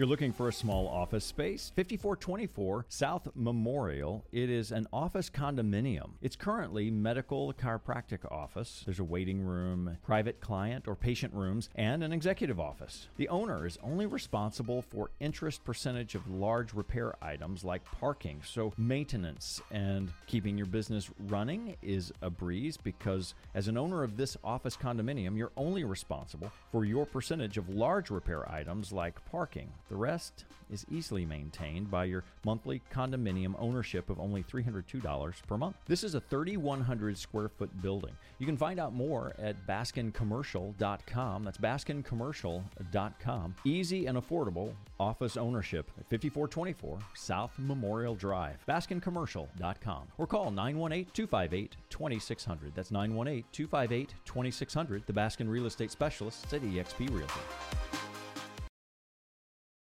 you're looking for a small office space, 5424 South Memorial, it is an office condominium. It's currently medical chiropractic office. There's a waiting room, private client or patient rooms, and an executive office. The owner is only responsible for interest percentage of large repair items like parking, so maintenance and keeping your business running is a breeze because as an owner of this office condominium, you're only responsible for your percentage of large repair items like parking. The rest is easily maintained by your monthly condominium ownership of only $302 per month. This is a 3,100 square foot building. You can find out more at baskincommercial.com. That's baskincommercial.com. Easy and affordable office ownership at 5424 South Memorial Drive. baskincommercial.com or call 918 258 2600. That's 918 258 2600. The Baskin Real Estate Specialists at eXp Realty.